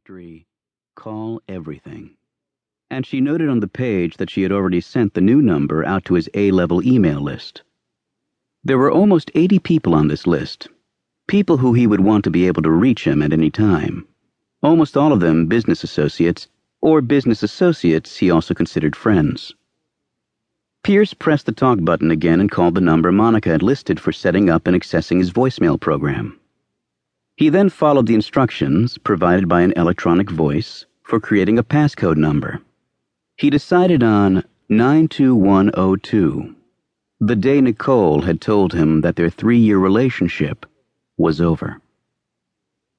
directory Call Everything. And she noted on the page that she had already sent the new number out to his A level email list. There were almost 80 people on this list, people who he would want to be able to reach him at any time. Almost all of them business associates, or business associates he also considered friends. Pierce pressed the talk button again and called the number Monica had listed for setting up and accessing his voicemail program. He then followed the instructions provided by an electronic voice for creating a passcode number. He decided on 92102, the day Nicole had told him that their three year relationship was over.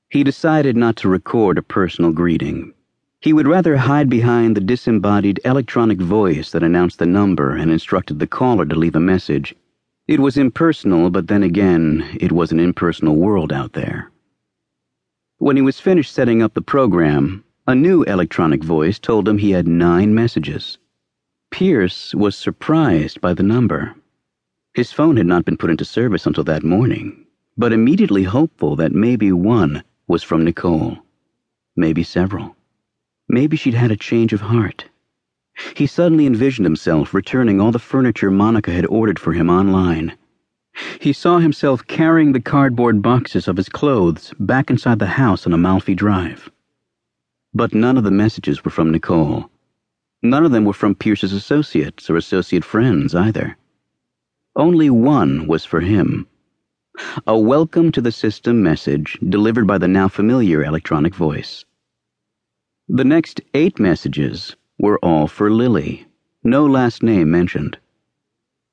He decided not to record a personal greeting he would rather hide behind the disembodied electronic voice that announced the number and instructed the caller to leave a message. It was impersonal, but then again, it was an impersonal world out there. When he was finished setting up the program, a new electronic voice told him he had nine messages. Pierce was surprised by the number. His phone had not been put into service until that morning, but immediately hopeful that maybe one was from Nicole. Maybe several. Maybe she'd had a change of heart. He suddenly envisioned himself returning all the furniture Monica had ordered for him online. He saw himself carrying the cardboard boxes of his clothes back inside the house on Amalfi Drive. But none of the messages were from Nicole. None of them were from Pierce's associates or associate friends either. Only one was for him. A welcome to the system message delivered by the now familiar electronic voice. The next eight messages were all for Lilly, no last name mentioned.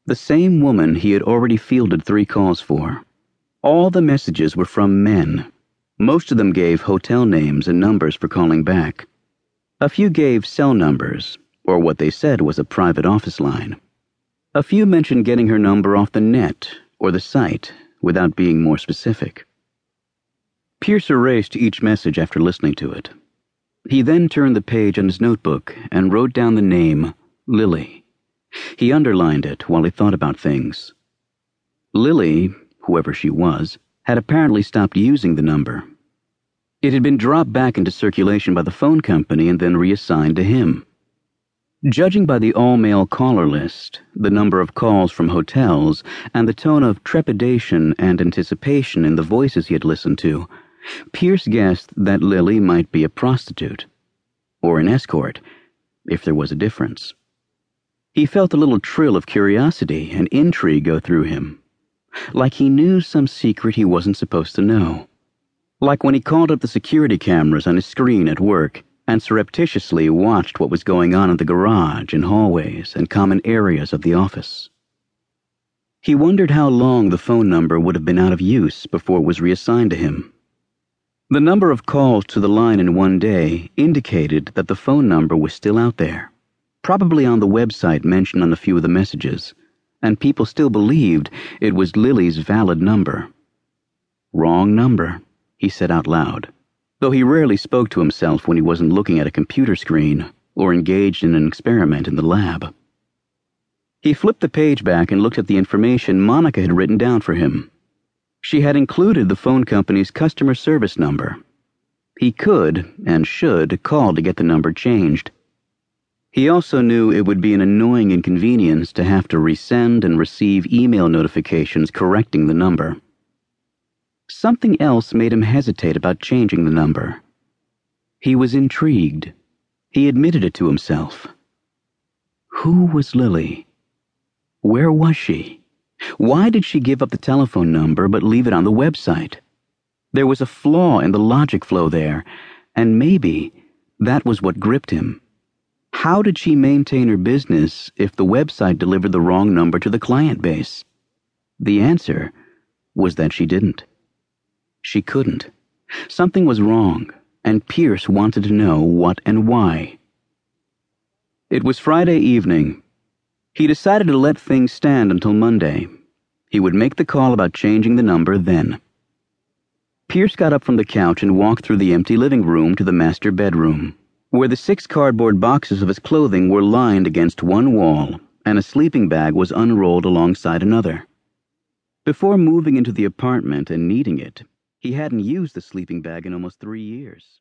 The same woman he had already fielded three calls for. All the messages were from men. Most of them gave hotel names and numbers for calling back. A few gave cell numbers, or what they said was a private office line. A few mentioned getting her number off the net or the site without being more specific. Pierce erased each message after listening to it. He then turned the page on his notebook and wrote down the name Lilly. He underlined it while he thought about things. Lilly, whoever she was, had apparently stopped using the number. It had been dropped back into circulation by the phone company and then reassigned to him. Judging by the all male caller list, the number of calls from hotels, and the tone of trepidation and anticipation in the voices he had listened to, Pierce guessed that Lilly might be a prostitute, or an escort, if there was a difference. He felt a little trill of curiosity and intrigue go through him, like he knew some secret he wasn't supposed to know. Like when he called up the security cameras on his screen at work and surreptitiously watched what was going on in the garage and hallways and common areas of the office. He wondered how long the phone number would have been out of use before it was reassigned to him. The number of calls to the line in one day indicated that the phone number was still out there, probably on the website mentioned on a few of the messages, and people still believed it was Lilly's valid number. Wrong number, he said out loud, though he rarely spoke to himself when he wasn't looking at a computer screen or engaged in an experiment in the lab. He flipped the page back and looked at the information Monica had written down for him. She had included the phone company's customer service number. He could and should call to get the number changed. He also knew it would be an annoying inconvenience to have to resend and receive email notifications correcting the number. Something else made him hesitate about changing the number. He was intrigued. He admitted it to himself. Who was Lilly? Where was she? Why did she give up the telephone number but leave it on the website? There was a flaw in the logic flow there, and maybe that was what gripped him. How did she maintain her business if the website delivered the wrong number to the client base? The answer was that she didn't. She couldn't. Something was wrong, and Pierce wanted to know what and why. It was Friday evening he decided to let things stand until Monday. He would make the call about changing the number then. Pierce got up from the couch and walked through the empty living room to the master bedroom, where the six cardboard boxes of his clothing were lined against one wall and a sleeping bag was unrolled alongside another. Before moving into the apartment and needing it, he hadn't used the sleeping bag in almost three years.